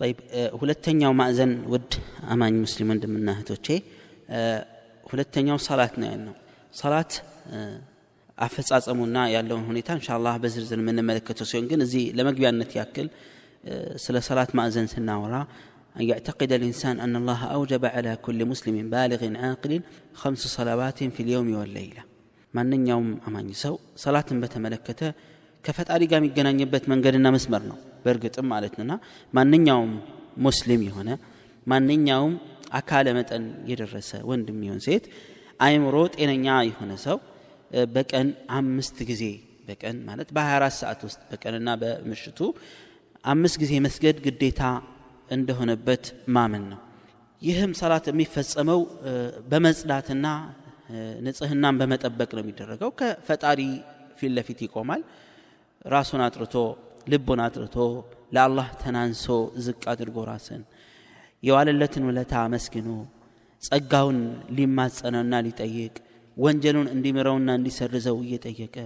طيب ሁለተኛው ማዕዘን ውድ አማኝ ሙስሊም ወንድምና እህቶቼ ሁለተኛው ሰላት ነው ያልነው ሰላት አፈጻጸሙና ያለውን ሁኔታ እንሻላህ በዝርዝር የምንመለከተው ሲሆን ግን እዚህ ለመግቢያነት ያክል ስለ ሰላት ማዕዘን ስናወራ أن يعتقد الإنسان أن الله أوجب على كل مسلم بالغ عاقل خمس صلوات في اليوم والليلة ማንኛውም አማኝ ሰው ሰላትን በተመለከተ ከፈጣሪ ጋር የሚገናኝበት መንገድና መስመር ነው በእርግጥም ማለት ነውና ማንኛውም ሙስሊም የሆነ ማንኛውም አካለ መጠን የደረሰ ወንድም ይሆን ሴት አይምሮ ጤነኛ የሆነ ሰው በቀን አምስት ጊዜ በቀን ማለት በ24 ሰዓት ውስጥ በቀንና በምሽቱ አምስት ጊዜ መስገድ ግዴታ እንደሆነበት ማመን ነው። ይህም ሰላት የሚፈጸመው በመጽዳትና ንጽህናን በመጠበቅ ነው የሚደረገው። ከፈጣሪ ፊት ለፊት ይቆማል። ራሱን አጥርቶ ልቡን አጥርቶ ለአላህ ተናንሶ ዝቅ አድርጎ ራስን የዋለለትን ውለታ አመስግኖ ጸጋውን ሊማጸነውና ሊጠይቅ ወንጀሉን እንዲምረውና እንዲሰርዘው እየጠየቀ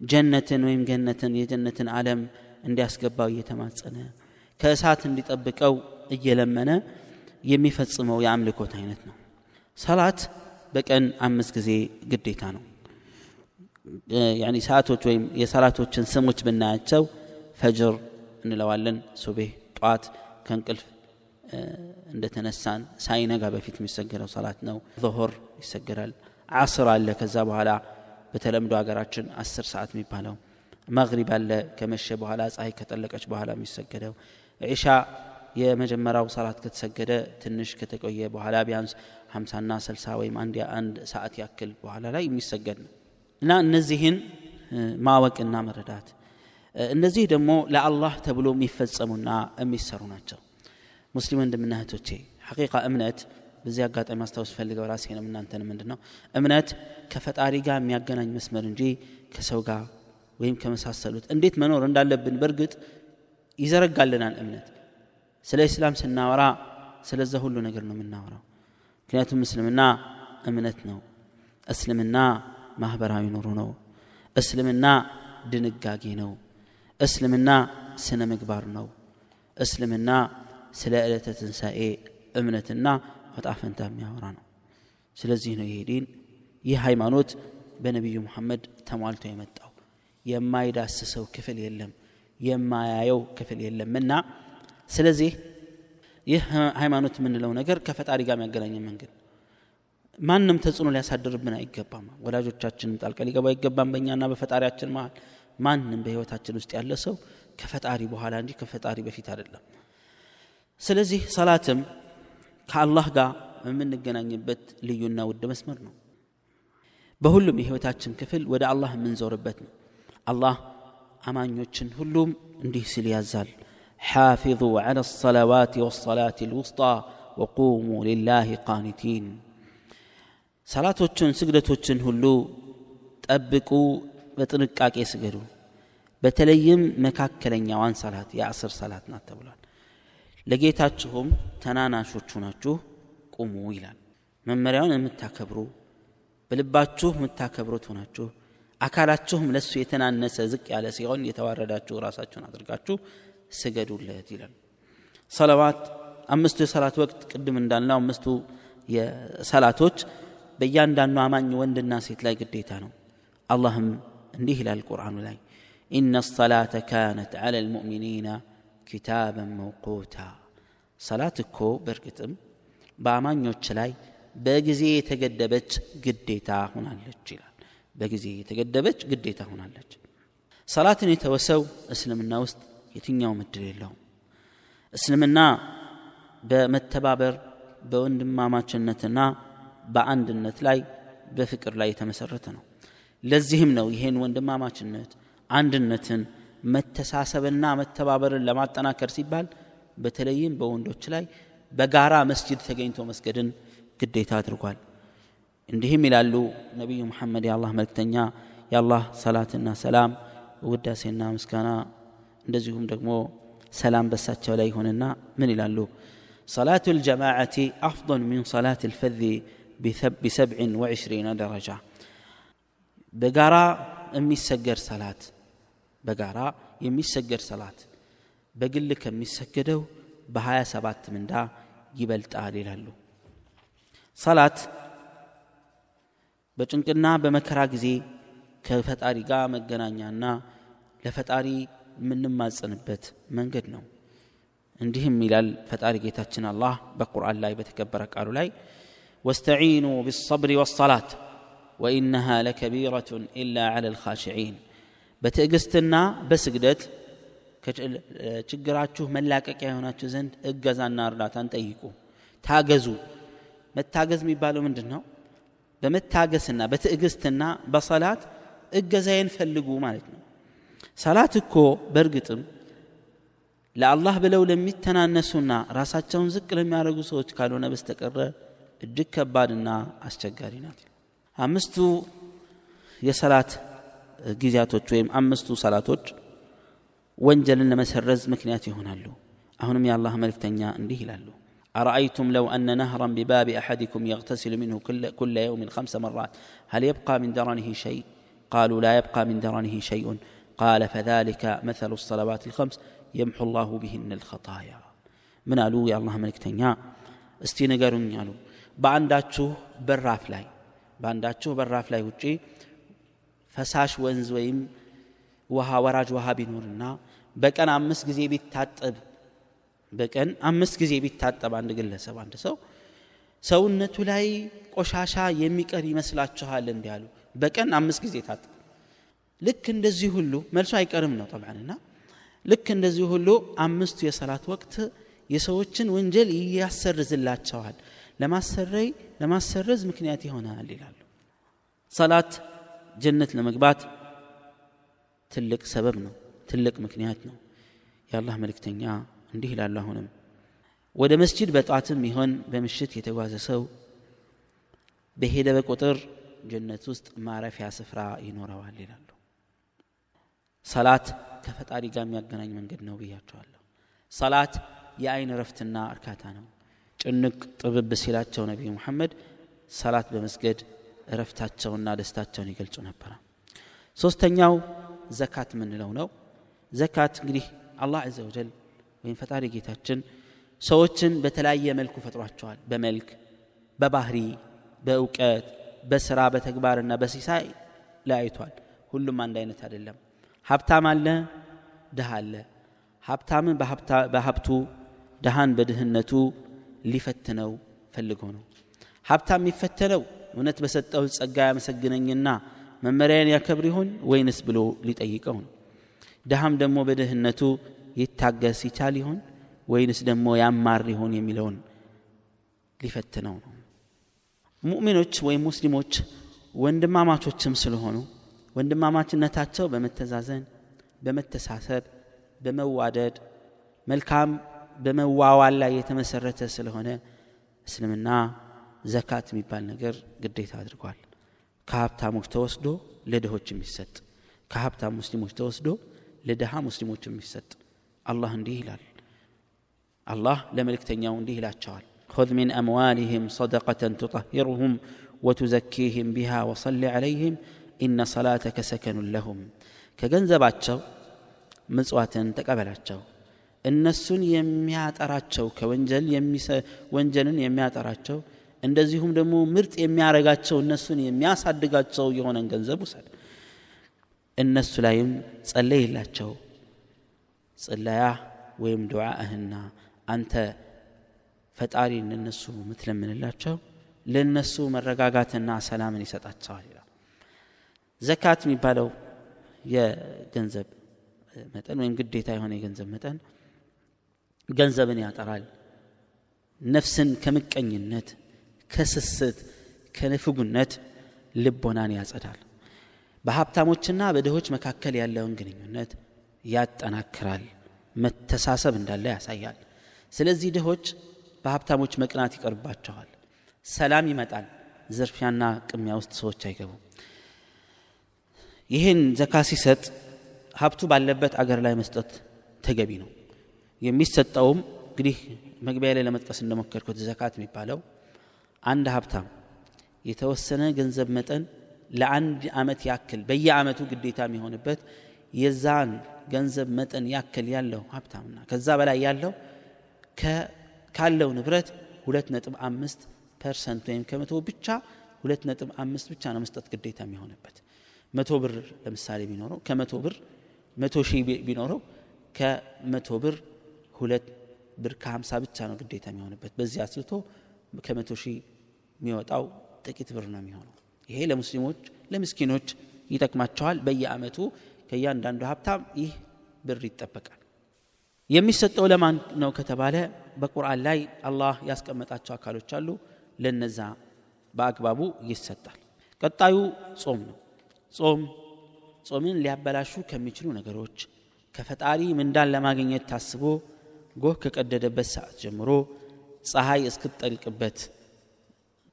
ጀነትን ወይም ገነትን የጀነትን ዓለም እንዲያስገባው እየተማጸነ ከእሳት እንዲጠብቀው እየለመነ የሚፈጽመው የአምልኮት አይነት ነው። ሰላት በቀን አምስት ጊዜ ግዴታ ነው። ሰዓቶች ወይም የሰላቶችን ስሞች ብናያቸው ፈጅር እንለዋለን። ሱቤህ ጠዋት ከእንቅልፍ እንደተነሳን ሳይነጋ በፊት የሚሰገደው ሰላት ነው። ظهር ይሰገዳል። አስር አለ። ከዛ በኋላ በተለምዶ ሀገራችን አስር ሰዓት የሚባለው መግሪብ አለ። ከመሸ በኋላ ፀሐይ ከጠለቀች በኋላ የሚሰገደው ዒሻ የመጀመሪያው ሰላት ከተሰገደ ትንሽ ከተቆየ በኋላ ቢያንስ ሀምሳና ስልሳ ወይም አንድ አንድ ሰዓት ያክል በኋላ ላይ የሚሰገድ ነው። እና እነዚህን ማወቅና መረዳት እነዚህ ደግሞ ለአላህ ተብሎ የሚፈጸሙና የሚሰሩ ናቸው። ሙስሊም ወንድምና ሐቂቃ እምነት በዚህ አጋጣሚ ማስታወስ ፈልገው ራሴንም እናንተን ምንድን ነው እምነት ከፈጣሪ ጋር የሚያገናኝ መስመር እንጂ ከሰው ጋር ወይም ከመሳሰሉት እንዴት መኖር እንዳለብን በእርግጥ ይዘረጋልናል እምነት። ስለ እስላም ስናወራ ስለዛ ሁሉ ነገር ነው የምናወራው። ምክንያቱም እስልምና እምነት ነው። እስልምና ማህበራዊ ኑሮ ነው። እስልምና ድንጋጌ ነው እስልምና ስነ ምግባር ነው። እስልምና ስለ ዕለተ ትንሣኤ እምነትና ወጣፈንታ የሚያወራ ነው። ስለዚህ ነው ይሄ ዲን ይህ ሃይማኖት በነቢዩ ሙሐመድ ተሟልቶ የመጣው። የማይዳስሰው ክፍል የለም የማያየው ክፍል የለምና ስለዚህ ይህ ሃይማኖት የምንለው ነገር ከፈጣሪ ጋር የሚያገናኘን መንገድ ማንም ተጽዕኖ ሊያሳድርብን አይገባም። ወላጆቻችንም ጣልቀ ሊገባ አይገባም በእኛና በፈጣሪያችን መሃል ማንም በህይወታችን ውስጥ ያለ ሰው ከፈጣሪ በኋላ እንጂ ከፈጣሪ በፊት አይደለም ስለዚህ ሰላትም ከአላህ ጋር የምንገናኝበት ልዩና ውድ መስመር ነው በሁሉም የህይወታችን ክፍል ወደ አላህ የምንዞርበት ነው አላህ አማኞችን ሁሉም እንዲህ ሲል ያዛል حافظوا على الصلوات والصلاة الوسطى وقوموا لله قانتين ሰላቶችን ስግደቶችን ሁሉ ጠብቁ በጥንቃቄ ስገዱ። በተለይም መካከለኛዋን ሰላት የአስር ሰላት ናት ተብሏል። ለጌታችሁም ተናናሾቹ ናችሁ ቁሙ ይላል። መመሪያውን የምታከብሩ በልባችሁ የምታከብሩት ሆናችሁ አካላችሁም ለሱ የተናነሰ ዝቅ ያለ ሲሆን የተዋረዳችሁ ራሳችሁን አድርጋችሁ ስገዱለት ይላል። ሰለዋት አምስቱ የሰላት ወቅት ቅድም እንዳልነው አምስቱ የሰላቶች በእያንዳንዱ አማኝ ወንድና ሴት ላይ ግዴታ ነው። አላህም እንዲህ ይላል ቁርአኑ ላይ ኢነ ሰላተ ካነት ዐላ ልሙእሚኒና ኪታበን መውቁታ ሰላት እኮ በእርግጥም በአማኞች ላይ በጊዜ የተገደበች ግዴታ ሆናለች ይላል በጊዜ የተገደበች ግዴታ ሆናለች ሰላትን የተወሰው እስልምና ውስጥ የትኛው ምድል የለውም እስልምና በመተባበር በወንድማማችነትና በአንድነት ላይ በፍቅር ላይ የተመሰረተ ነው ለዚህም ነው ይሄን ወንድማማችነት አንድነትን መተሳሰብና መተባበርን ለማጠናከር ሲባል በተለይም በወንዶች ላይ በጋራ መስጅድ ተገኝቶ መስገድን ግዴታ አድርጓል እንዲህም ይላሉ ነቢዩ መሐመድ የአላህ መልክተኛ የአላህ ሰላትና ሰላም ውዳሴና ምስጋና እንደዚሁም ደግሞ ሰላም በሳቸው ላይ ይሆንና ምን ይላሉ صلاة الجماعة أفضل من صلاة الفذ بسبع وعشرين درجة በጋራ የሚሰገድ ሰላት በጋራ የሚሰገድ ሰላት በግል ከሚሰገደው በሀያ ሰባት ምንዳ ይበልጣል ይላሉ። ሰላት በጭንቅና በመከራ ጊዜ ከፈጣሪ ጋር መገናኛና ለፈጣሪ የምንማጸንበት መንገድ ነው። እንዲህም ይላል ፈጣሪ ጌታችን አላህ በቁርአን ላይ በተከበረ ቃሉ ላይ ወስተዒኑ ቢሰብሪ ወሰላት ወኢነሃ ለከቢረቱን ኢላ ዐላ ልኻሽዒን በትዕግስትና በስግደት ችግራችሁ መላቀቂያ የሆናችሁ ዘንድ እገዛና እርዳታን ጠይቁ። ታገዙ። መታገዝ የሚባለው ምንድን ነው? በመታገስና በትዕግስትና በሰላት እገዛዬን ፈልጉ ማለት ነው። ሰላት እኮ በእርግጥም ለአላህ ብለው ለሚተናነሱና ራሳቸውን ዝቅ ለሚያደርጉ ሰዎች ካልሆነ በስተቀረ እጅግ ከባድና አስቸጋሪ ናት አምስቱ የሰላት ጊዜያቶች ወይም አምስቱ ሰላቶች ወንጀልን ለመሰረዝ ምክንያት ይሆናሉ አሁንም የአላህ መልእክተኛ እንዲህ ይላሉ أرأيتم لو أن نهرا بباب أحدكم يغتسل منه كل, كل يوم خمس مرات هل يبقى من درنه شيء قالوا لا يبقى من درنه شيء قال فذلك مثل الصلوات الخمس يمحو الله بهن الخطايا من قالوا يا الله ملك تنيا استي نقرون قالوا በአንዳችሁ በራፍ ላይ በአንዳችሁ በራፍ ላይ ውጪ ፈሳሽ ወንዝ ወይም ውሃ ወራጅ ውሃ ቢኖርና በቀን አምስት ጊዜ ቢታጠብ በቀን አምስት ጊዜ ቢታጠብ አንድ ግለሰብ አንድ ሰው ሰውነቱ ላይ ቆሻሻ የሚቀር ይመስላችኋል እንዲህ በቀን አምስት ጊዜ ታጠብ ልክ እንደዚህ ሁሉ መልሶ አይቀርም ነው ጠብዓንና ልክ እንደዚህ ሁሉ አምስቱ የሰላት ወቅት የሰዎችን ወንጀል ያሰርዝላቸዋል ለማሰረዝ ምክንያት ይሆናል ይላሉ። ሰላት ጀነት ለመግባት ትልቅ ሰበብ ነው ትልቅ ምክንያት ነው። የአላህ መልእክተኛ እንዲህ ይላሉ አሁንም ወደ መስጂድ በጧትም ይሆን በምሽት የተጓዘ ሰው በሄደ በቁጥር ጀነት ውስጥ ማረፊያ ስፍራ ይኖረዋል ይላሉ። ሰላት ከፈጣሪ ጋር የሚያገናኝ መንገድ ነው ብያቸዋለሁ። ሰላት የአይን ረፍትና እርካታ ነው ጭንቅ ጥብብ ሲላቸው ነቢዩ ሙሐመድ ሰላት በመስገድ እረፍታቸውና ደስታቸውን ይገልጹ ነበረ። ሶስተኛው ዘካት የምንለው ነው። ዘካት እንግዲህ አላህ عز وجل ወይም ፈጣሪ ጌታችን ሰዎችን በተለያየ መልኩ ፈጥሯቸዋል። በመልክ በባህሪ በእውቀት በስራ በተግባርና በሲሳይ ለያይቷል ሁሉም አንድ አይነት አይደለም። ሀብታም አለ ድሃ አለ። ሀብታምን በሀብቱ ድሃን በድህነቱ ሊፈትነው ፈልጎ ነው። ሀብታም የሚፈተነው እውነት በሰጠው ጸጋ ያመሰግነኝና መመሪያን ያከብር ይሆን ወይንስ ብሎ ሊጠይቀው ነው? ድሃም ደግሞ በድህነቱ ይታገስ ይቻል ይሆን ወይንስ ደግሞ ያማር ይሆን የሚለውን ሊፈትነው ነው? ሙእሚኖች ወይም ሙስሊሞች ወንድማማቾችም ስለሆኑ ወንድማማችነታቸው በመተዛዘን በመተሳሰብ በመዋደድ መልካም በመዋዋል ላይ የተመሰረተ ስለሆነ እስልምና ዘካት የሚባል ነገር ግዴታ አድርጓል ከሀብታሞች ተወስዶ ለድሆች የሚሰጥ ከሀብታም ሙስሊሞች ተወስዶ ለድሃ ሙስሊሞች የሚሰጥ አላህ እንዲህ ይላል አላህ ለመልእክተኛው እንዲህ ይላቸዋል خذ من أموالهم صدقة تطهرهم وتزكيهم بها وصل عليهم إن صلاتك سكن لهم كجنزباتشو ምጽዋትን ተቀበላቸው እነሱን የሚያጠራቸው ከወንጀል ወንጀልን የሚያጠራቸው እንደዚሁም ደግሞ ምርጥ የሚያረጋቸው እነሱን የሚያሳድጋቸው የሆነን ገንዘብ ውሰድ። እነሱ ላይም ጸለይላቸው ጽለያ ወይም ዱዓእህና አንተ ፈጣሪ እነሱ የምትለምንላቸው ለእነሱ መረጋጋትና ሰላምን ይሰጣቸዋል ይላል። ዘካት የሚባለው የገንዘብ መጠን ወይም ግዴታ የሆነ የገንዘብ መጠን ገንዘብን ያጠራል። ነፍስን ከምቀኝነት ከስስት ከንፍጉነት ልቦናን ያጸዳል። በሀብታሞችና በድሆች መካከል ያለውን ግንኙነት ያጠናክራል። መተሳሰብ እንዳለ ያሳያል። ስለዚህ ድሆች በሀብታሞች መቅናት ይቀርባቸዋል። ሰላም ይመጣል። ዝርፊያና ቅሚያ ውስጥ ሰዎች አይገቡም። ይህን ዘካ ሲሰጥ ሀብቱ ባለበት አገር ላይ መስጠት ተገቢ ነው የሚሰጠውም እንግዲህ መግቢያ ላይ ለመጥቀስ እንደሞከርኩት ዘካት የሚባለው አንድ ሀብታም የተወሰነ ገንዘብ መጠን ለአንድ አመት ያክል በየአመቱ ግዴታ የሚሆንበት የዛን ገንዘብ መጠን ያክል ያለው ሀብታምና ከዛ በላይ ያለው ካለው ንብረት ሁለት ነጥብ አምስት percent ወይም ከመቶ ብቻ ሁለት ነጥብ አምስት ብቻ ነው መስጠት ግዴታ የሚሆንበት። መቶ ብር ለምሳሌ ቢኖረው ከመቶ ብር መቶ ሺህ ቢኖረው ከመቶ ብር ሁለት ብር ከሀምሳ ብቻ ነው ግዴታ የሚሆንበት። በዚህ አስልቶ ከመቶ ሺህ የሚወጣው ጥቂት ብር ነው የሚሆነው። ይሄ ለሙስሊሞች ለምስኪኖች ይጠቅማቸዋል። በየአመቱ ከእያንዳንዱ ሀብታም ይህ ብር ይጠበቃል። የሚሰጠው ለማን ነው ከተባለ በቁርአን ላይ አላህ ያስቀመጣቸው አካሎች አሉ። ለነዛ በአግባቡ ይሰጣል። ቀጣዩ ጾም ነው። ጾም ጾምን ሊያበላሹ ከሚችሉ ነገሮች ከፈጣሪ ምንዳን ለማግኘት ታስቦ ጎህ ከቀደደበት ሰዓት ጀምሮ ፀሐይ እስክትጠልቅበት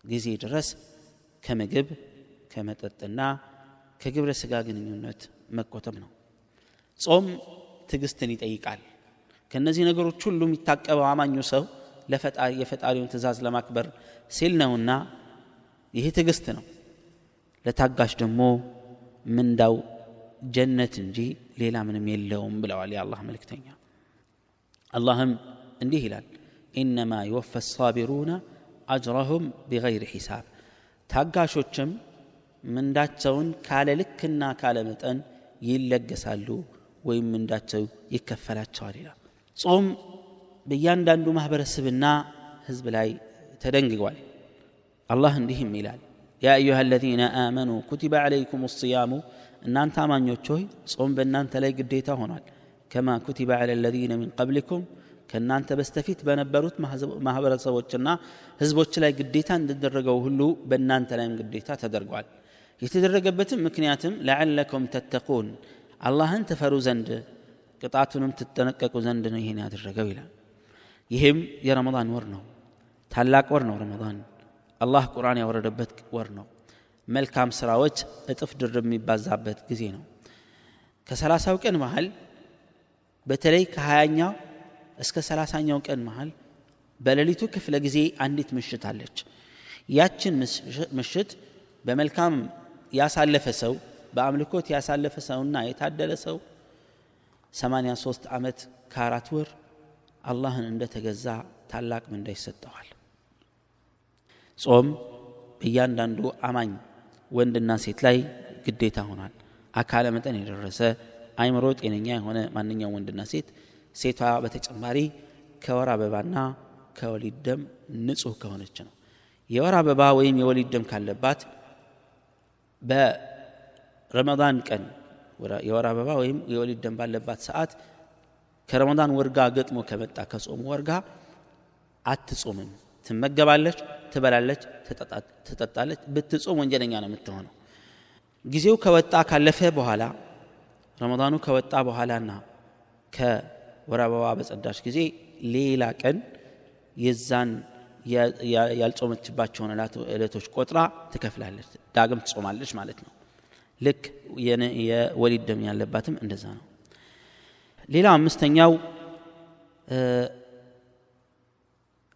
ጊዜ ድረስ ከምግብ ከመጠጥና ከግብረ ስጋ ግንኙነት መቆጠብ ነው። ጾም ትዕግስትን ይጠይቃል። ከእነዚህ ነገሮች ሁሉ የሚታቀበው አማኙ ሰው የፈጣሪውን ትእዛዝ ለማክበር ሲል ነውና ይህ ትዕግስት ነው። ለታጋሽ ደግሞ ምንዳው ጀነት እንጂ ሌላ ምንም የለውም ብለዋል የአላህ መልክተኛ አላህም እንዲህ ይላል ኢነማ ይወፈ ሳቢሩነ አጅረሁም ቢገይር ሒሳብ ታጋሾችም ምንዳቸውን ካለ ልክና ካለ መጠን ይለገሳሉ ወይም ምንዳቸው ይከፈላቸዋል ይላል። ጾም በእያንዳንዱ ማህበረሰብና ህዝብ ላይ ተደንግጓል። አላህ እንዲህም ይላል። ያ አዩሃ አለዚነ አመኑ ኩቲበ ዓለይኩም ስያሙ እናንተ አማኞች ሆይ ጾም በእናንተ ላይ ግዴታ ሆኗል ከማ ኩቲበ ዓላ አለዚነ ሚን ቀብሊኩም ከእናንተ በስተፊት በነበሩት ማህበረሰቦችና ህዝቦች ላይ ግዴታ እንደደረገው ሁሉ በእናንተ ላይም ግዴታ ተደርጓል። የተደረገበትም ምክንያትም ለዓለኩም ተተቁን አላህን ትፈሩ ዘንድ ቅጣቱንም ትጠነቀቁ ዘንድ ነው ይህን ያደረገው ይላል። ይህም የረመዳን ወር ነው። ታላቅ ወር ነው ረመዳን። አላህ ቁርአን ያወረደበት ወር ነው። መልካም ስራዎች እጥፍ ድርብ የሚባዛበት ጊዜ ነው። ከሰላሳው ቀን መሃል በተለይ ከሀያኛው እስከ ሰላሳኛው ቀን መሃል በሌሊቱ ክፍለ ጊዜ አንዲት ምሽት አለች። ያችን ምሽት በመልካም ያሳለፈ ሰው በአምልኮት ያሳለፈ ሰውና የታደለ ሰው 83 ዓመት ከአራት ወር አላህን እንደተገዛ ታላቅ ምንዳ ይሰጠዋል። ጾም በእያንዳንዱ አማኝ ወንድና ሴት ላይ ግዴታ ሆኗል። አካለ መጠን የደረሰ አይምሮ ጤነኛ የሆነ ማንኛውም ወንድና ሴት ሴቷ በተጨማሪ ከወር አበባና ከወሊድ ደም ንጹህ ከሆነች ነው። የወር አበባ ወይም የወሊድ ደም ካለባት በረመዳን ቀን የወር አበባ ወይም የወሊድ ደም ባለባት ሰዓት ከረመዳን ወርጋ ገጥሞ ከመጣ ከጾሙ ወርጋ አትጾምም። ትመገባለች ትበላለች ትጠጣለች ብትጾም ወንጀለኛ ነው የምትሆነው። ጊዜው ከወጣ ካለፈ በኋላ ረመዳኑ ከወጣ በኋላና ከወር አበባ በጸዳች ጊዜ ሌላ ቀን የዛን ያልጾመችባቸውን ዕለቶች ቆጥራ ትከፍላለች ዳግም ትጾማለች ማለት ነው። ልክ የወሊድ ደም ያለባትም እንደዛ ነው። ሌላው አምስተኛው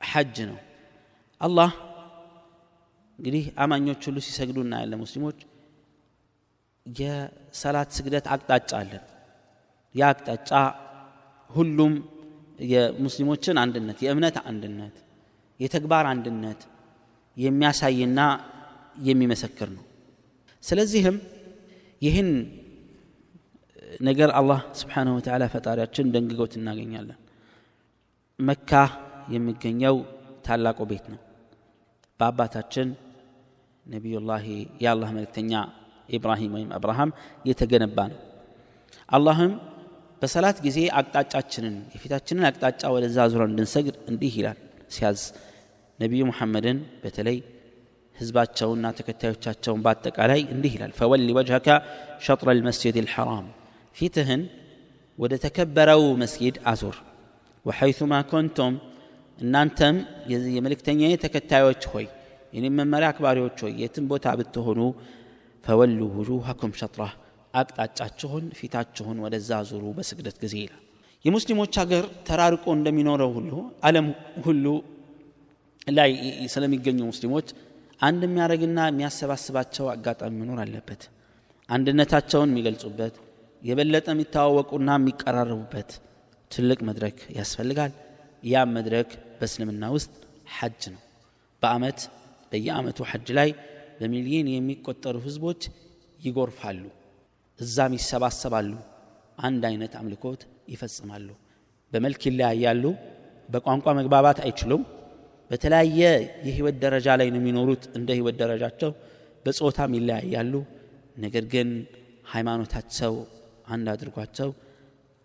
ሐጅ ነው። አላህ እንግዲህ አማኞች ሁሉ ሲሰግዱ እናያለን ሙስሊሞች የሰላት ስግደት አቅጣጫ አለን። ያ አቅጣጫ ሁሉም የሙስሊሞችን አንድነት የእምነት አንድነት የተግባር አንድነት የሚያሳይና የሚመሰክር ነው። ስለዚህም ይህን ነገር አላህ ስብሓንሁ ወተላ ፈጣሪያችን ደንግገውት እናገኛለን። መካ የሚገኘው ታላቁ ቤት ነው። በአባታችን ነቢዩላህ የአላህ መልእክተኛ ኢብራሂም ወይም አብርሃም የተገነባ ነው አላህም በሰላት ጊዜ አቅጣጫችንን የፊታችንን አቅጣጫ ወደዛ ዙረ እንድንሰግድ እንዲህ ይላል ሲያዝ ነቢዩ ሙሐመድን በተለይ ህዝባቸውና ተከታዮቻቸውን በአጠቃላይ እንዲህ ይላል ፈወሊ ወጅሀከ ሸጥረ ልመስጅድ ልሐራም ፊትህን ወደ ተከበረው መስጊድ አዙር ወሐይቱማ ኮንቱም እናንተም የመልእክተኛ ተከታዮች ሆይ የኔም መመሪያ አክባሪዎች ሆይ የትም ቦታ ብትሆኑ ፈወሉ ውጁሃኩም ሸጥራህ አቅጣጫችሁን ፊታችሁን ወደዛ ዙሩ በስግደት ጊዜ ይላል። የሙስሊሞች ሀገር ተራርቆ እንደሚኖረው ሁሉ አለም ሁሉ ላይ ስለሚገኙ ሙስሊሞች አንድ የሚያደርግና የሚያሰባስባቸው አጋጣሚ መኖር አለበት። አንድነታቸውን የሚገልጹበት የበለጠ የሚተዋወቁና የሚቀራረቡበት ትልቅ መድረክ ያስፈልጋል። ያም መድረክ በእስልምና ውስጥ ሐጅ ነው። በአመት በየአመቱ ሐጅ ላይ በሚሊዮን የሚቆጠሩ ህዝቦች ይጎርፋሉ እዛም ይሰባሰባሉ አንድ አይነት አምልኮት ይፈጽማሉ። በመልክ ይለያያሉ በቋንቋ መግባባት አይችሉም። በተለያየ የህይወት ደረጃ ላይ ነው የሚኖሩት እንደ ህይወት ደረጃቸው በጾታም ይለያያሉ። ነገር ግን ሃይማኖታቸው አንድ አድርጓቸው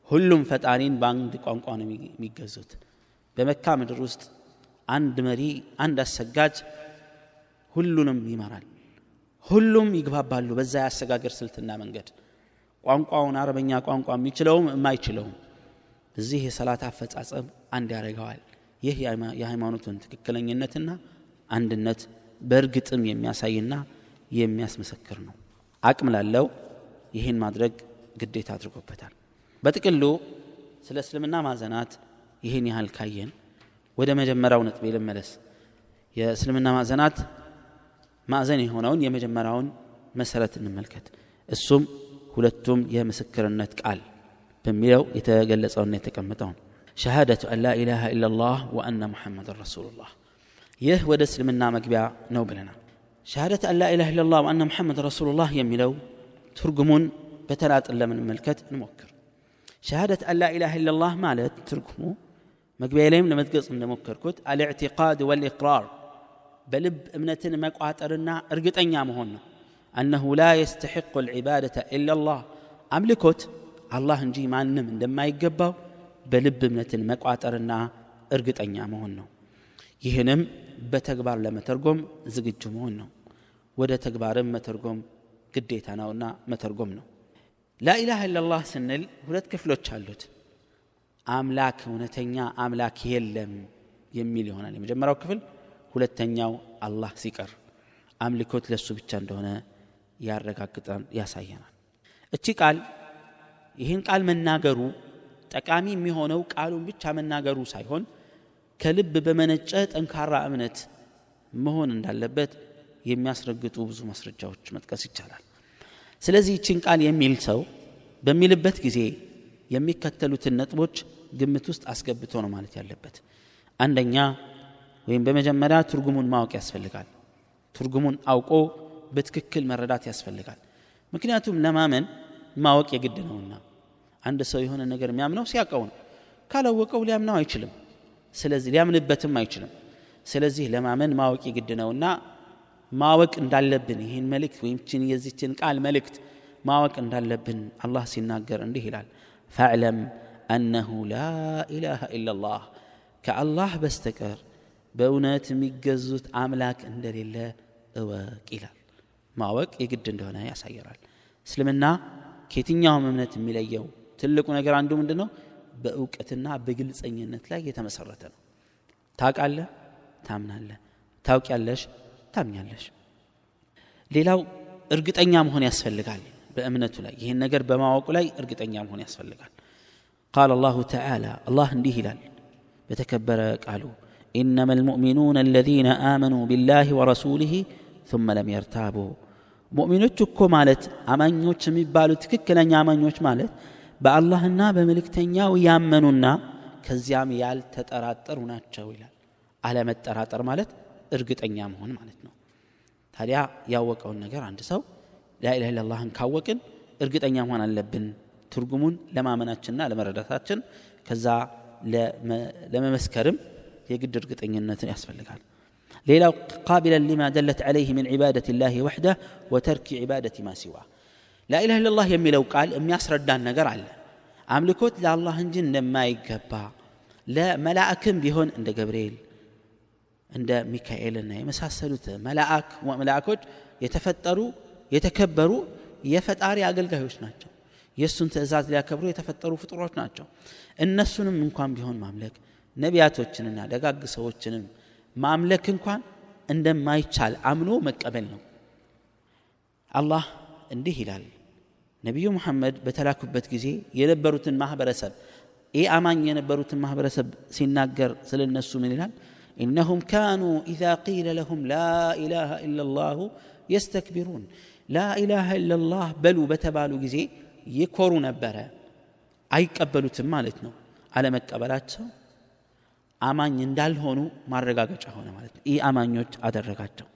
ሁሉም ፈጣሪን በአንድ ቋንቋ ነው የሚገዙት። በመካ ምድር ውስጥ አንድ መሪ አንድ አሰጋጅ ሁሉንም ይመራል። ሁሉም ይግባባሉ በዛ የአሰጋገር ስልትና መንገድ። ቋንቋውን አረበኛ ቋንቋ የሚችለውም የማይችለውም። እዚህ የሰላት አፈጻጸም አንድ ያደርገዋል። ይህ የሃይማኖቱን ትክክለኝነትና አንድነት በእርግጥም የሚያሳይና የሚያስመሰክር ነው። አቅም ላለው ይህን ማድረግ ግዴታ አድርጎበታል። በጥቅሉ ስለ እስልምና ማዘናት ይህን ያህል ካየን ወደ መጀመሪያው ነጥቤ ልመለስ። የእስልምና ማዕዘናት ማዕዘን የሆነውን የመጀመሪያውን መሰረት እንመልከት እሱም ሁለቱም የምስክርነት ቃል በሚለው የተገለጸውና የተቀመጠውን ሸሃደቱ አን ላ ኢላሃ ኢላላህ ወአነ ሙሐመድን ረሱሉላህ ይህ ወደ እስልምና መግቢያ ነው ብለናል ሸሃደት አን ላ ኢላሃ ኢላላህ ወአነ ሙሐመድ ረሱሉላህ የሚለው ትርጉሙን በተናጥል ለመመልከት እንሞክር ሸሃደት አን ላ ኢላሃ ኢላላህ ማለት ትርጉሙ መግቢያ ላይም ለመጥቀጽ እንደሞከርኩት አልዕቲቃድ ወልኢቅራር በልብ እምነትን መቋጠርና እርግጠኛ መሆን ነው። አነሁ ላ የስተሕቁ ልዕባደተ ኢላላህ አምልኮት አላህ እንጂ ማንም እንደማይገባው በልብ እምነትን መቋጠርና እርግጠኛ መሆን ነው። ይህንም በተግባር ለመተርጎም ዝግጁ መሆን ነው። ወደ ተግባርም መተርጎም ግዴታ ነውና መተርጎም ነው። ላኢላሃ ኢላላህ ስንል ሁለት ክፍሎች አሉት። አምላክ እውነተኛ አምላክ የለም የሚል ይሆናል የመጀመሪያው ክፍል ሁለተኛው አላህ ሲቀር አምልኮት ለሱ ብቻ እንደሆነ ያረጋግጠን ያሳየናል። እቺ ቃል ይህን ቃል መናገሩ ጠቃሚ የሚሆነው ቃሉን ብቻ መናገሩ ሳይሆን ከልብ በመነጨ ጠንካራ እምነት መሆን እንዳለበት የሚያስረግጡ ብዙ ማስረጃዎች መጥቀስ ይቻላል። ስለዚህ ይችን ቃል የሚል ሰው በሚልበት ጊዜ የሚከተሉትን ነጥቦች ግምት ውስጥ አስገብቶ ነው ማለት ያለበት። አንደኛ ወይም በመጀመሪያ ትርጉሙን ማወቅ ያስፈልጋል። ትርጉሙን አውቆ በትክክል መረዳት ያስፈልጋል። ምክንያቱም ለማመን ማወቅ የግድ ነውና። አንድ ሰው የሆነ ነገር የሚያምነው ሲያውቀው ነው። ካላወቀው ሊያምነው አይችልም። ስለዚህ ሊያምንበትም አይችልም። ስለዚህ ለማመን ማወቅ የግድ ነውና ማወቅ እንዳለብን ይህን መልእክት ወይም ችን የዚችን ቃል መልእክት ማወቅ እንዳለብን አላህ ሲናገር እንዲህ ይላል ፈዕለም አነሁ ላ ኢላሃ ኢላላህ ከአላህ በስተቀር በእውነት የሚገዙት አምላክ እንደሌለ እወቅ ይላል። ማወቅ የግድ እንደሆነ ያሳየራል እስልምና ከየትኛውም እምነት የሚለየው ትልቁ ነገር አንዱ ምንድን ነው በእውቀትና በግልጸኝነት ላይ የተመሰረተ ነው። ታውቃለ ታምናለ ታውቂያለሽ? ታምኛለሽ። ሌላው እርግጠኛ መሆን ያስፈልጋል በእምነቱ ላይ። ይህን ነገር በማወቁ ላይ እርግጠኛ መሆን ያስፈልጋል። ቃል አላሁ ተዓላ አላህ እንዲህ ይላል በተከበረ ቃሉ إنما المؤمنون الذين آمنوا بالله ورسوله ثم لم يرتابوا ሙእሚኖች እኮ ማለት አማኞች የሚባሉ ትክክለኛ አማኞች ማለት በአላህና በመልእክተኛው ያመኑና ከዚያም ያልተጠራጠሩ ናቸው ይላል አለመጠራጠር ማለት እርግጠኛ መሆን ማለት ነው ታዲያ ያወቀውን ነገር አንድ ሰው ላኢላህ ኢላላህን ካወቅን እርግጠኛ መሆን አለብን ትርጉሙን ለማመናችንና ለመረዳታችን ከዛ ለመመስከርም የግድ እርግጠኝነትን ያስፈልጋል። ሌላው ቃቢለን ሊማ ደለት ዓለይህ ምን ዒባደት ላህ ወሕደ ወተርኪ ዒባደት ማ ሲዋ። ላኢላህ ኢላላህ የሚለው ቃል የሚያስረዳን ነገር አለ። አምልኮት ለአላህ እንጂ እንደማይገባ ለመላእክም ቢሆን እንደ ገብርኤል እንደ ሚካኤልና የመሳሰሉት መላእክ መላእኮች የተፈጠሩ የተከበሩ የፈጣሪ አገልጋዮች ናቸው። የእሱን ትእዛዝ ሊያከብሩ የተፈጠሩ ፍጡሮች ናቸው። እነሱንም እንኳን ቢሆን ማምለክ ነቢያቶችንና ደጋግ ሰዎችንም ማምለክ እንኳን እንደማይቻል አምኖ መቀበል ነው አላህ እንዲህ ይላል ነቢዩ ሙሐመድ በተላኩበት ጊዜ የነበሩትን ማህበረሰብ ይህ አማኝ የነበሩትን ማህበረሰብ ሲናገር ስለ እነሱ ምን ይላል إنهم كانوا إذا قيل لهم لا إله إلا الله يستكبرون لا إله إلا الله بلوا بتبالوا جزي يكوروا نبرة أي قبلوا تمالتنا على ما قبلاتهم አማኝ እንዳልሆኑ ማረጋገጫ ሆነ ማለት ነው። ይህ አማኞች አደረጋቸው።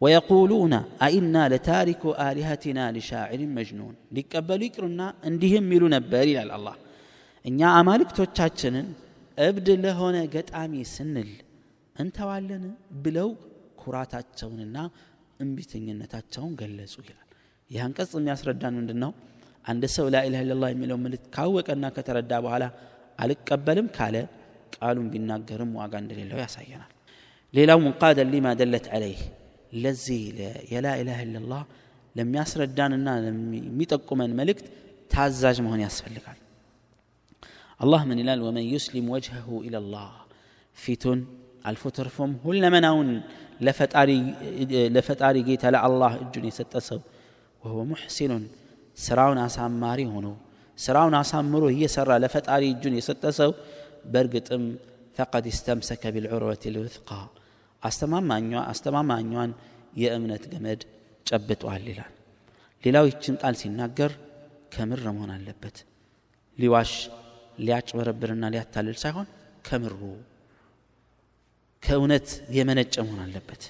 ወየቁሉነ አኢና ለታሪኩ አሊሀቲና ሊሻዕሪን መጅኑን። ሊቀበሉ ይቅሩና እንዲህም ይሉ ነበር ይላል አላህ። እኛ አማልክቶቻችንን እብድ ለሆነ ገጣሚ ስንል እንተዋለን ብለው ኩራታቸውንና እምቢተኝነታቸውን ገለጹ ይላል። ይህ አንቀጽ የሚያስረዳን ምንድን ነው አንድ ሰው ላኢላha ኢላላህ የሚለው ምልክት ካወቀና ከተረዳ በኋላ አልቀበልም ካለ ቃሉን ቢናገርም ዋጋ እንደሌለው ያሳየናል ሌላው ሙንቃደን ሊማ ደለት ዐለይህ ለዚህ የላኢላha ኢላላህ ለሚያስረዳንና ለሚጠቁመን መልእክት ታዛዥ መሆን ያስፈልጋል አላህ ምን ይላል ወመን ዩስሊም ወጅሀሁ ኢለላህ ፊቱን አልፎ ተርፎም ሁለመናውን ለፈጣሪ ጌታ ለአላህ እጁን የሰጠ ሰው ወሁወ ሙሕሲኑን ስራውን አሳማሪ ሆኖ ስራውን አሳምሮ እየሰራ ለፈጣሪ እጁን የሰጠ ሰው በእርግጥም ፈቀድ እስተምሰከ ቢልዑርወት ልውትቃ አስተማማኟን የእምነት ገመድ ጨብጧል ይላል ሌላው ይችን ቃል ሲናገር ከምር መሆን አለበት ሊዋሽ ሊያጭበረብርና ሊያታልል ሳይሆን ከምሩ ከእውነት የመነጨ መሆን አለበት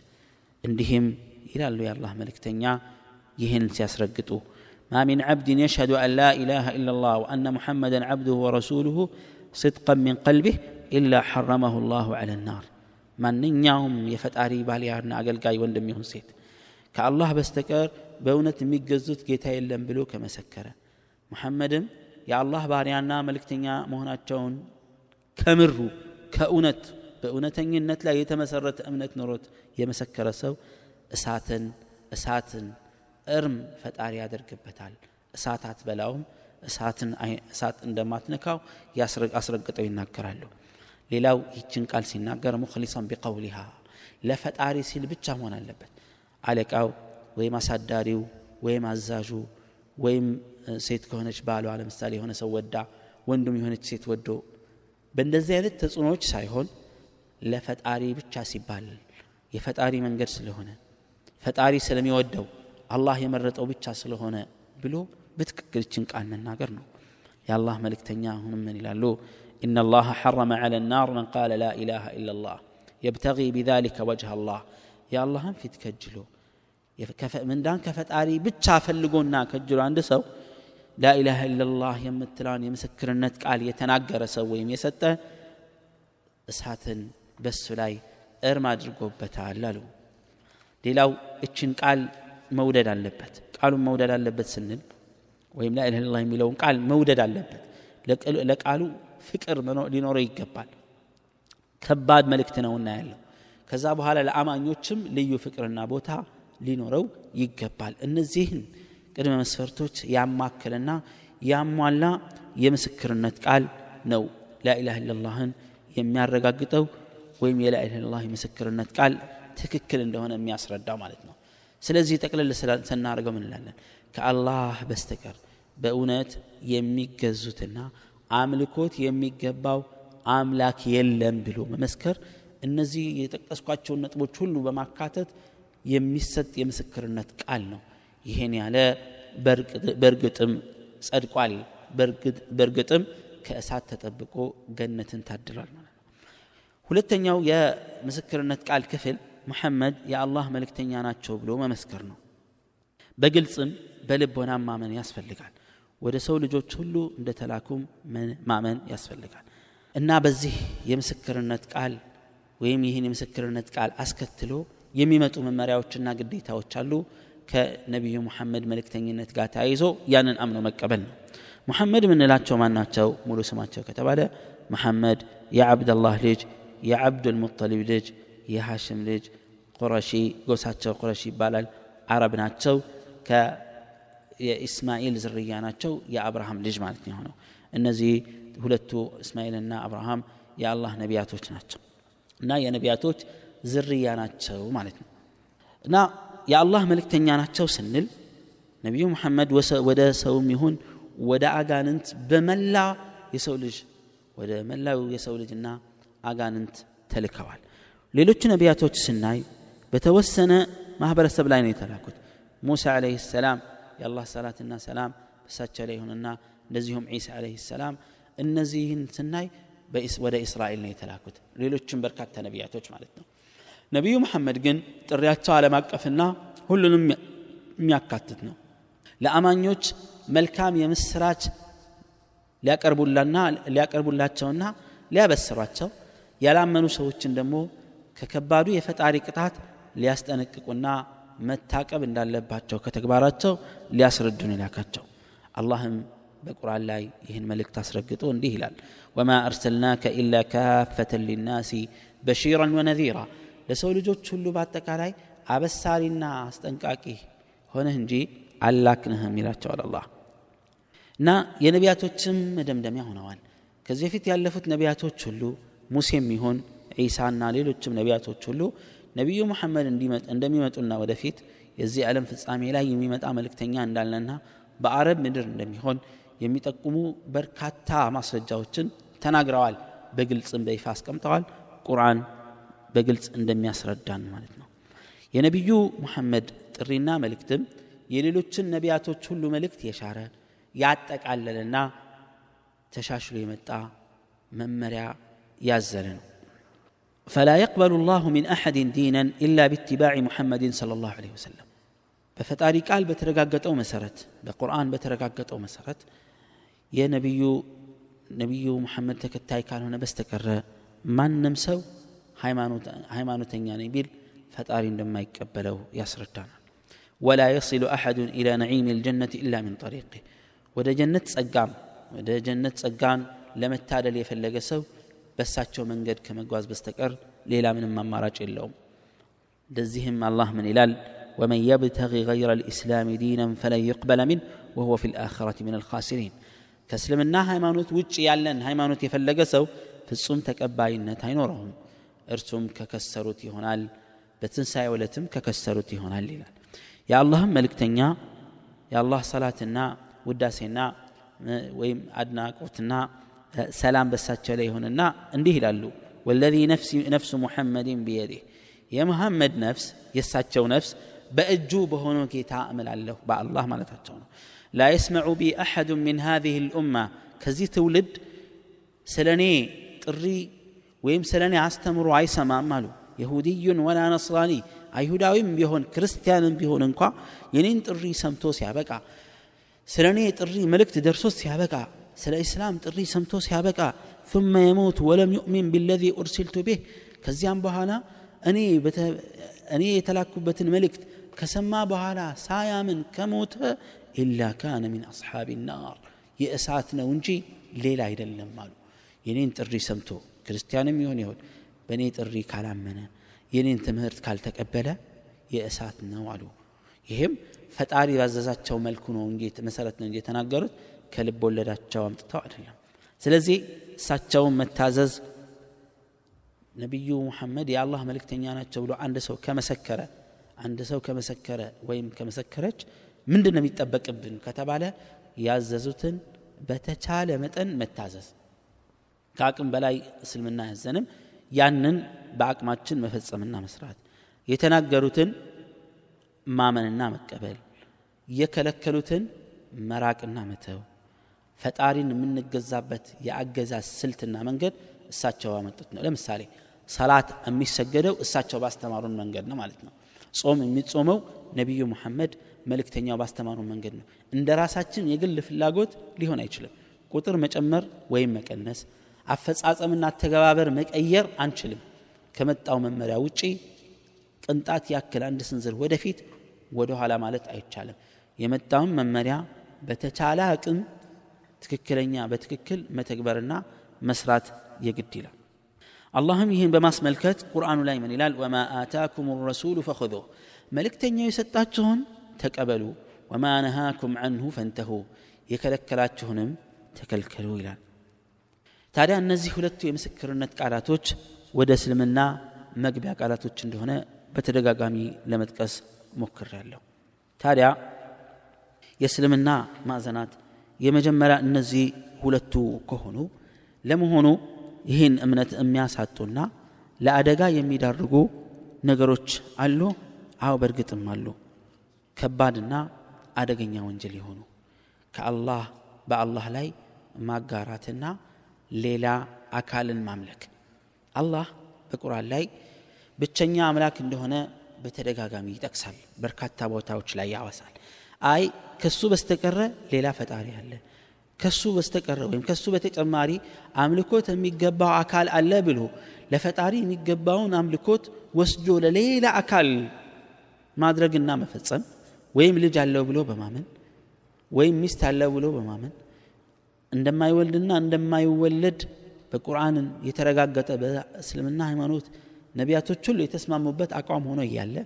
እንዲህም ይላሉ የአላህ መልእክተኛ ይህን ሲያስረግጡ ما من عبد يشهد أن لا إله إلا الله وأن محمدا عبده ورسوله صدقا من قلبه إلا حرمه الله على النار ማንኛውም የፈጣሪ ባልያና አገልጋይ ወንድም ይሁን ሴት ከአላህ በስተቀር በእውነት የሚገዙት ጌታ የለም ብሎ ከመሰከረ ሙሐመድም የአላህ ባሪያና መልእክተኛ መሆናቸውን ከምሩ ከእውነት በእውነተኝነት ላይ የተመሰረተ እምነት ኖሮት የመሰከረ ሰው እሳትን እሳትን እርም ፈጣሪ ያደርግበታል እሳት አትበላውም እሳትን እሳት እንደማትነካው አስረግጠው ይናገራሉ። ሌላው ይችን ቃል ሲናገር ሙክሊሰን ቢቀውሊሃ ለፈጣሪ ሲል ብቻ መሆን አለበት። አለቃው ወይም አሳዳሪው ወይም አዛዡ ወይም ሴት ከሆነች ባሏ ለምሳሌ የሆነ ሰው ወዳ ወንዱም የሆነች ሴት ወዶ በእንደዚህ አይነት ተጽዕኖዎች ሳይሆን ለፈጣሪ ብቻ ሲባል የፈጣሪ መንገድ ስለሆነ ፈጣሪ ስለሚወደው አላህ የመረጠው ብቻ ስለሆነ ብሎ በትክክል ይችን ቃል መናገር ነው የአላህ መልእክተኛ አሁንም ምን ይላሉ إن الله حرم على النار من قال لا إله إلا الله يبتغي بذلك وجه الله يا الله هم في تكجلو من دان كفتاري بتشا فلقونا كجلو عند سو لا إله إلا الله يمتلان يمسكر النت قال يتناقر سويم يسته እሳትን በሱ ላይ እርም አድርጎበታል አሉ ሌላው እችን ቃል መውደድ አለበት ቃሉን መውደድ አለበት ስንል ወይም ላኢላህ ኢላላህ የሚለውን ቃል መውደድ አለበት። ለቃሉ ፍቅር ሊኖረው ይገባል። ከባድ መልእክት ነውና ያለው ከዛ በኋላ ለአማኞችም ልዩ ፍቅርና ቦታ ሊኖረው ይገባል። እነዚህን ቅድመ መስፈርቶች ያማከልና ያሟላ የምስክርነት ቃል ነው ላኢላህ ኢላላህን የሚያረጋግጠው ወይም የላኢላህ ኢላላህ የምስክርነት ቃል ትክክል እንደሆነ የሚያስረዳው ማለት ነው። ስለዚህ ጠቅልል ስናደርገው ምን እንላለን? ከአላህ በስተቀር በእውነት የሚገዙትና አምልኮት የሚገባው አምላክ የለም ብሎ መመስከር እነዚህ የጠቀስኳቸውን ነጥቦች ሁሉ በማካተት የሚሰጥ የምስክርነት ቃል ነው። ይሄን ያለ በእርግጥም ጸድቋል። በእርግጥም ከእሳት ተጠብቆ ገነትን ታድሏል ማለት ነው። ሁለተኛው የምስክርነት ቃል ክፍል ሙሐመድ የአላህ መልእክተኛ ናቸው ብሎ መመስከር ነው። በግልጽም በልቦናም ማመን ያስፈልጋል። ወደ ሰው ልጆች ሁሉ እንደተላኩም ማመን ያስፈልጋል። እና በዚህ የምስክርነት ቃል ወይም ይህን የምስክርነት ቃል አስከትሎ የሚመጡ መመሪያዎችና ግዴታዎች አሉ። ከነቢዩ ሙሐመድ መልእክተኝነት ጋር ተያይዞ ያንን አምኖ መቀበል ነው። ሙሐመድ የምንላቸው ማናቸው? ሙሉ ስማቸው ከተባለ መሐመድ የዓብደላህ ልጅ የዓብዱል ሙጠሊብ ልጅ የሐሽም ልጅ ቁረሺ ጎሳቸው ቁረሺ ይባላል። አረብ ናቸው የኢስማኤል ዝርያ ናቸው። የአብርሃም ልጅ ማለት ነው የሆነው። እነዚህ ሁለቱ እስማኤልና አብርሃም የአላህ ነቢያቶች ናቸው እና የነቢያቶች ዝርያ ናቸው ማለት ነው። እና የአላህ መልእክተኛ ናቸው ስንል ነቢዩ ሙሐመድ ወደ ሰውም ይሁን ወደ አጋንንት በመላ የሰው ልጅ ወደ መላው የሰው ልጅና አጋንንት ተልከዋል። ሌሎቹ ነቢያቶች ስናይ በተወሰነ ማህበረሰብ ላይ ነው የተላኩት። ሙሳ ዓለይህ ሰላም የአላህ ሰላትና ሰላም በሳቸው ላይ ይሁንና እንደዚሁም ዒሳ ዓለይህ ሰላም እነዚህን ስናይ ወደ እስራኤል ነው የተላኩት። ሌሎችም በርካታ ነቢያቶች ማለት ነው። ነቢዩ መሐመድ ግን ጥሪያቸው ዓለም አቀፍና ሁሉንም የሚያካትት ነው። ለአማኞች መልካም የምስራች ሊያቀርቡላቸውና ሊያበስሯቸው ያላመኑ ሰዎችን ደግሞ ከከባዱ የፈጣሪ ቅጣት ሊያስጠነቅቁና መታቀብ እንዳለባቸው ከተግባራቸው ሊያስረዱን ይላካቸው አላህም በቁርአን ላይ ይህን መልእክት አስረግጦ እንዲህ ይላል ወማ አርሰልናከ ኢላ ካፈተን ሊናሲ በሺራን ወነዚራ ለሰው ልጆች ሁሉ በአጠቃላይ አበሳሪና አስጠንቃቂ ሆነህ እንጂ አላክንህም ይላቸዋል አላህ። እና የነቢያቶችም መደምደሚያ ሆነዋል። ከዚህ በፊት ያለፉት ነቢያቶች ሁሉ ሙሴም ይሆን ዒሳና ሌሎችም ነቢያቶች ሁሉ ነቢዩ መሐመድ እንደሚመጡና ወደፊት የዚህ ዓለም ፍጻሜ ላይ የሚመጣ መልእክተኛ እንዳለና በአረብ ምድር እንደሚሆን የሚጠቁሙ በርካታ ማስረጃዎችን ተናግረዋል። በግልጽም በይፋ አስቀምጠዋል። ቁርአን በግልጽ እንደሚያስረዳን ማለት ነው። የነቢዩ ሙሐመድ ጥሪና መልእክትም የሌሎችን ነቢያቶች ሁሉ መልእክት የሻረ ያጠቃለለና ተሻሽሎ የመጣ መመሪያ ያዘለ ነው فلا يقبل الله من أحد دينا إلا باتباع محمد صلى الله عليه وسلم. ففتاري قال بترقاقت أو مسارت بقرآن بترقاقت أو مسارت يا نبي نبي محمد تكتاي كان هنا بس تكرر ما نمسو هاي ما نتنياني يعني بيل فتاري لما يقبله يسرتانا ولا يصل أحد إلى نعيم الجنة إلا من طريقه ودى جنة سقام ودى جنة سقام لما تالى ليفلق በሳቸው መንገድ ከመጓዝ በስተቀር ሌላ ምንም አማራጭ የለውም እንደዚህም አላህ ምን ይላል ومن يبتغي غير الإسلام دينا فلن يقبل منه وهو في الآخرة من الخاسرين كسلمنا هيمانوت وجه يالن هيمانوت يفلق سو ፍጹም ተቀባይነት አይኖረውም እርሱም ከከሰሩት ይሆናል በትንሣኤ ዕለትም ከከሰሩት ይሆናል ይላል የአላህም መልእክተኛ የአላህ ሰላትና ውዳሴና ወይም አድናቆትና ሰላም በሳቸው ላይ ይሆንና እንዲህ ይላሉ ወለዚ ነፍሱ ሙሐመድን ቢየዲህ የሙሐመድ ነፍስ የእሳቸው ነፍስ በእጁ በሆነው ጌታ እምላለሁ በአላህ ማለታቸው ነው ላ የስመዑ ቢ አሐዱ ምን ሃዚህ ልኡማ ከዚህ ትውልድ ስለ እኔ ጥሪ ወይም ስለ እኔ አስተምሮ አይሰማም አሉ የሁድዩን ወላ ነስራኒ አይሁዳዊም ቢሆን ክርስቲያንም ቢሆን እንኳ የኔን ጥሪ ሰምቶ ሲያበቃ ስለ እኔ ጥሪ መልእክት ደርሶ ሲያበቃ ስለ ኢስላም ጥሪ ሰምቶ ሲያበቃ ثم يموت ولم يؤمن بالذي أرسلت به ከዚያም በኋላ እኔ እኔ የተላኩበትን መልእክት ከሰማ በኋላ ሳያምን ከሞተ ኢላ ካነ ሚን አስሓብ ናር የእሳት ነው እንጂ ሌላ አይደለም አሉ የኔን ጥሪ ሰምቶ ክርስቲያንም ይሆን ይሆን በእኔ ጥሪ ካላመነ የኔን ትምህርት ካልተቀበለ የእሳት ነው አሉ ይህም ፈጣሪ ባዘዛቸው መልኩ ነው እንጂ መሰረት ነው እንጂ የተናገሩት ከልብ ወለዳቸው አምጥተው አይደለም። ስለዚህ እሳቸውን መታዘዝ ነቢዩ ሙሐመድ የአላህ መልእክተኛ ናቸው ብሎ አንድ ሰው ከመሰከረ አንድ ሰው ከመሰከረ ወይም ከመሰከረች ምንድን ነው የሚጠበቅብን ከተባለ ያዘዙትን በተቻለ መጠን መታዘዝ። ከአቅም በላይ እስልምና ያዘንም ያንን በአቅማችን መፈጸምና መስራት። የተናገሩትን ማመንና መቀበል። የከለከሉትን መራቅና መተው ፈጣሪን የምንገዛበት የአገዛዝ ስልትና መንገድ እሳቸው ባመጡት ነው። ለምሳሌ ሰላት የሚሰገደው እሳቸው ባስተማሩን መንገድ ነው ማለት ነው። ጾም የሚጾመው ነቢዩ ሙሐመድ መልእክተኛው ባስተማሩን መንገድ ነው። እንደ ራሳችን የግል ፍላጎት ሊሆን አይችልም። ቁጥር መጨመር ወይም መቀነስ አፈጻጸምና አተገባበር መቀየር አንችልም። ከመጣው መመሪያ ውጪ ቅንጣት ያክል አንድ ስንዝር ወደፊት ወደ ኋላ ማለት አይቻልም። የመጣውን መመሪያ በተቻለ አቅም ትክክለኛ በትክክል መተግበርና መስራት የግድ ይላል። አላህም ይህን በማስመልከት ቁርአኑ ላይ ምን ይላል? ወማ አታኩም ረሱሉ ፈኹዙ መልእክተኛው የሰጣችሁን ተቀበሉ። ወማ ነሃኩም አንሁ ፈንተሁ የከለከላችሁንም ተከልከሉ ይላል። ታዲያ እነዚህ ሁለቱ የምስክርነት ቃላቶች ወደ እስልምና መግቢያ ቃላቶች እንደሆነ በተደጋጋሚ ለመጥቀስ ሞክሬያለሁ። ታዲያ የእስልምና ማዕዘናት የመጀመሪያ እነዚህ ሁለቱ ከሆኑ ለመሆኑ ይህን እምነት የሚያሳጡና ለአደጋ የሚዳርጉ ነገሮች አሉ? አዎ በእርግጥም አሉ። ከባድና አደገኛ ወንጀል የሆኑ ከአላህ በአላህ ላይ ማጋራትና ሌላ አካልን ማምለክ። አላህ በቁርአን ላይ ብቸኛ አምላክ እንደሆነ በተደጋጋሚ ይጠቅሳል በርካታ ቦታዎች ላይ ያወሳል። አይ ከሱ በስተቀረ ሌላ ፈጣሪ አለ። ከሱ በስተቀረ ወይም ከሱ በተጨማሪ አምልኮት የሚገባው አካል አለ ብሎ ለፈጣሪ የሚገባውን አምልኮት ወስዶ ለሌላ አካል ማድረግና መፈጸም ወይም ልጅ አለው ብሎ በማመን ወይም ሚስት አለው ብሎ በማመን እንደማይወልድና እንደማይወለድ በቁርአንን የተረጋገጠ በእስልምና ሃይማኖት ነቢያቶች ሁሉ የተስማሙበት አቋም ሆኖ እያለ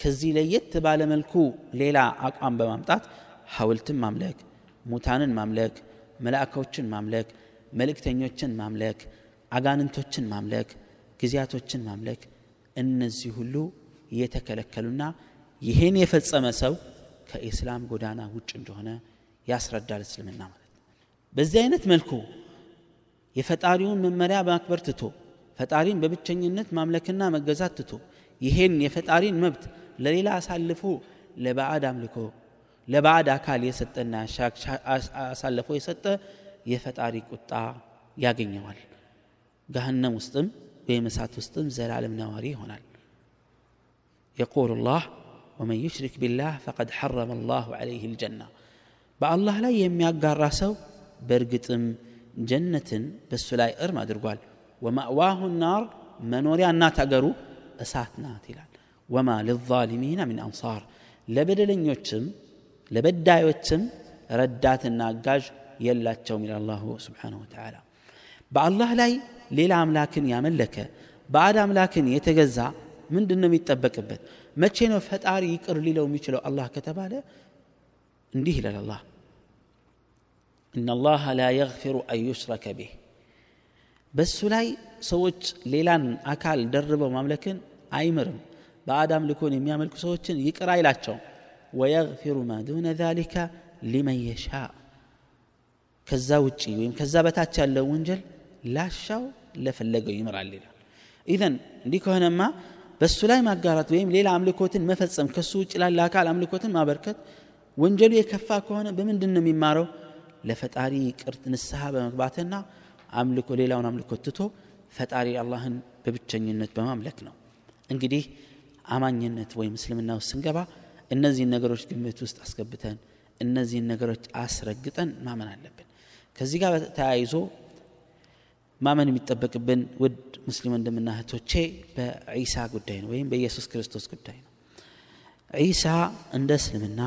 ከዚህ ለየት ባለ መልኩ ሌላ አቋም በማምጣት ሐውልትን ማምለክ ሙታንን ማምለክ መላእካዎችን ማምለክ መልእክተኞችን ማምለክ አጋንንቶችን ማምለክ ጊዜያቶችን ማምለክ እነዚህ ሁሉ የተከለከሉና ይህን የፈጸመ ሰው ከኢስላም ጎዳና ውጭ እንደሆነ ያስረዳል እስልምና ማለት በዚህ አይነት መልኩ የፈጣሪውን መመሪያ በማክበር ትቶ ፈጣሪን በብቸኝነት ማምለክና መገዛት ትቶ ይሄን የፈጣሪን መብት ለሌላ አሳልፎ ለባዕድ አምልኮ ለባዕድ አካል የሰጠና አሳልፎ የሰጠ የፈጣሪ ቁጣ ያገኘዋል ገሃነም ውስጥም ወይም እሳት ውስጥም ዘላለም ነዋሪ ይሆናል يقول الله ومن يشرك بالله فقد حرم الله عليه الجنة በአላህ ላይ የሚያጋራ ሰው በእርግጥም ጀነትን በእሱ ላይ እርም አድርጓል ወማእዋሁ ናር መኖሪያ እናት አገሩ እሳት ናት ይላል ወማ ልዛሊሚና ምን አንሳር ለበደለኞችም ለበዳዮችም ረዳትና አጋዥ የላቸውም ይላል አላሁ ስብሓንሁ ወተዓላ በአላህ ላይ ሌላ አምላክን ያመለከ ባዕድ አምላክን የተገዛ ምንድን ነው የሚጠበቅበት መቼ ነው ፈጣሪ ይቅር ሊለው የሚችለው አላህ ከተባለ እንዲህ ይላል አላህ إن الله لا يغفر أن يشرك به በሱ ላይ ሰዎች ሌላን አካል ደርበው ማምለክን አይምርም በአዳም ልኮን የሚያመልኩ ሰዎችን ይቅር አይላቸው ወየግፊሩ ማ ዱነ ዛሊካ ሊመን የሻ ከዛ ውጪ ወይም ከዛ በታች ያለው ወንጀል ላሻው ለፈለገው ይምራል ይላል ኢዘን እንዲህ ከሆነማ በእሱ ላይ ማጋራት ወይም ሌላ አምልኮትን መፈጸም ከሱ ውጭ ላለ አካል አምልኮትን ማበርከት ወንጀሉ የከፋ ከሆነ በምንድን ነው የሚማረው ለፈጣሪ ቅርት ንስሐ በመግባትና አምልኮ ሌላውን አምልኮ ትቶ ፈጣሪ አላህን በብቸኝነት በማምለክ ነው እንግዲህ አማኝነት ወይም እስልምና ውስጥ ስንገባ እነዚህን ነገሮች ግምት ውስጥ አስገብተን እነዚህን ነገሮች አስረግጠን ማመን አለብን። ከዚህ ጋር ተያይዞ ማመን የሚጠበቅብን ውድ ሙስሊም ወንድምና እህቶቼ በዒሳ ጉዳይ ነው ወይም በኢየሱስ ክርስቶስ ጉዳይ ነው። ዒሳ እንደ እስልምና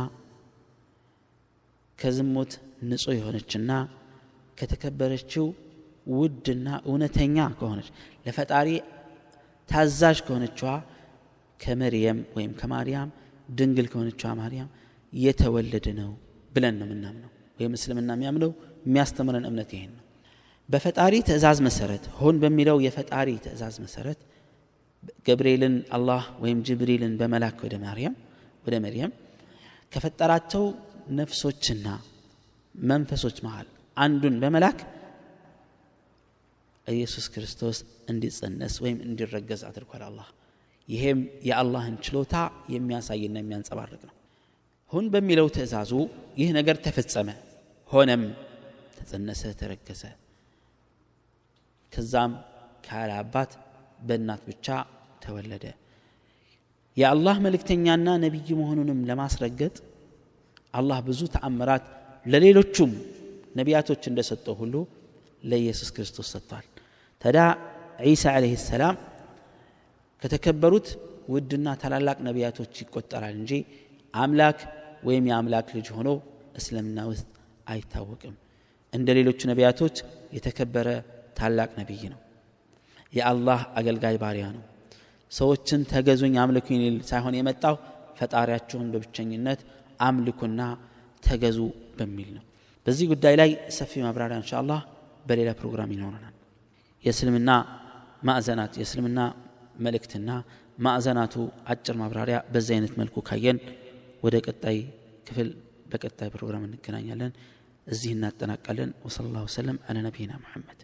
ከዝሙት ንጹህ የሆነችና ከተከበረችው ውድና እውነተኛ ከሆነች ለፈጣሪ ታዛዥ ከሆነችዋ ከመርየም ወይም ከማርያም ድንግል ከሆነችዋ ማርያም የተወለደ ነው ብለን ነው የምናምነው። ወይም እስልምና የሚያምነው የሚያስተምረን እምነት ይሄን ነው። በፈጣሪ ትእዛዝ መሰረት ሆን በሚለው የፈጣሪ ትእዛዝ መሰረት ገብርኤልን አላህ ወይም ጅብሪልን በመላክ ወደ ማርያም ወደ መርየም ከፈጠራቸው ነፍሶችና መንፈሶች መሃል አንዱን በመላክ ኢየሱስ ክርስቶስ እንዲጸነስ ወይም እንዲረገዝ አድርጓል አላህ ይሄም የአላህን ችሎታ የሚያሳይና የሚያንጸባርቅ ነው። ሁን በሚለው ትእዛዙ ይህ ነገር ተፈጸመ። ሆነም ተጸነሰ ተረገዘ ከዛም ካለ አባት በእናት ብቻ ተወለደ። የአላህ መልእክተኛና ነቢይ መሆኑንም ለማስረገጥ አላህ ብዙ ተአምራት ለሌሎቹም ነቢያቶች እንደሰጠው ሁሉ ለኢየሱስ ክርስቶስ ሰጥቷል። ታዲያ ዒሳ ዓለይህ ሰላም ከተከበሩት ውድና ታላላቅ ነቢያቶች ይቆጠራል እንጂ አምላክ ወይም የአምላክ ልጅ ሆኖ እስልምና ውስጥ አይታወቅም። እንደ ሌሎቹ ነቢያቶች የተከበረ ታላቅ ነቢይ ነው። የአላህ አገልጋይ ባሪያ ነው። ሰዎችን ተገዙኝ አምልኩኝ ሊል ሳይሆን የመጣው ፈጣሪያቸውን በብቸኝነት አምልኩና ተገዙ በሚል ነው። በዚህ ጉዳይ ላይ ሰፊ ማብራሪያ እንሻ በሌላ ፕሮግራም ይኖረናል። የእስልምና ማዕዘናት የእስልምና መልእክትና ማዕዘናቱ አጭር ማብራሪያ በዚህ አይነት መልኩ ካየን ወደ ቀጣይ ክፍል በቀጣይ ፕሮግራም እንገናኛለን። እዚህ እናጠናቃለን። ወሰለ ላሁ ወሰለም። አለ ነቢይና መሐመድ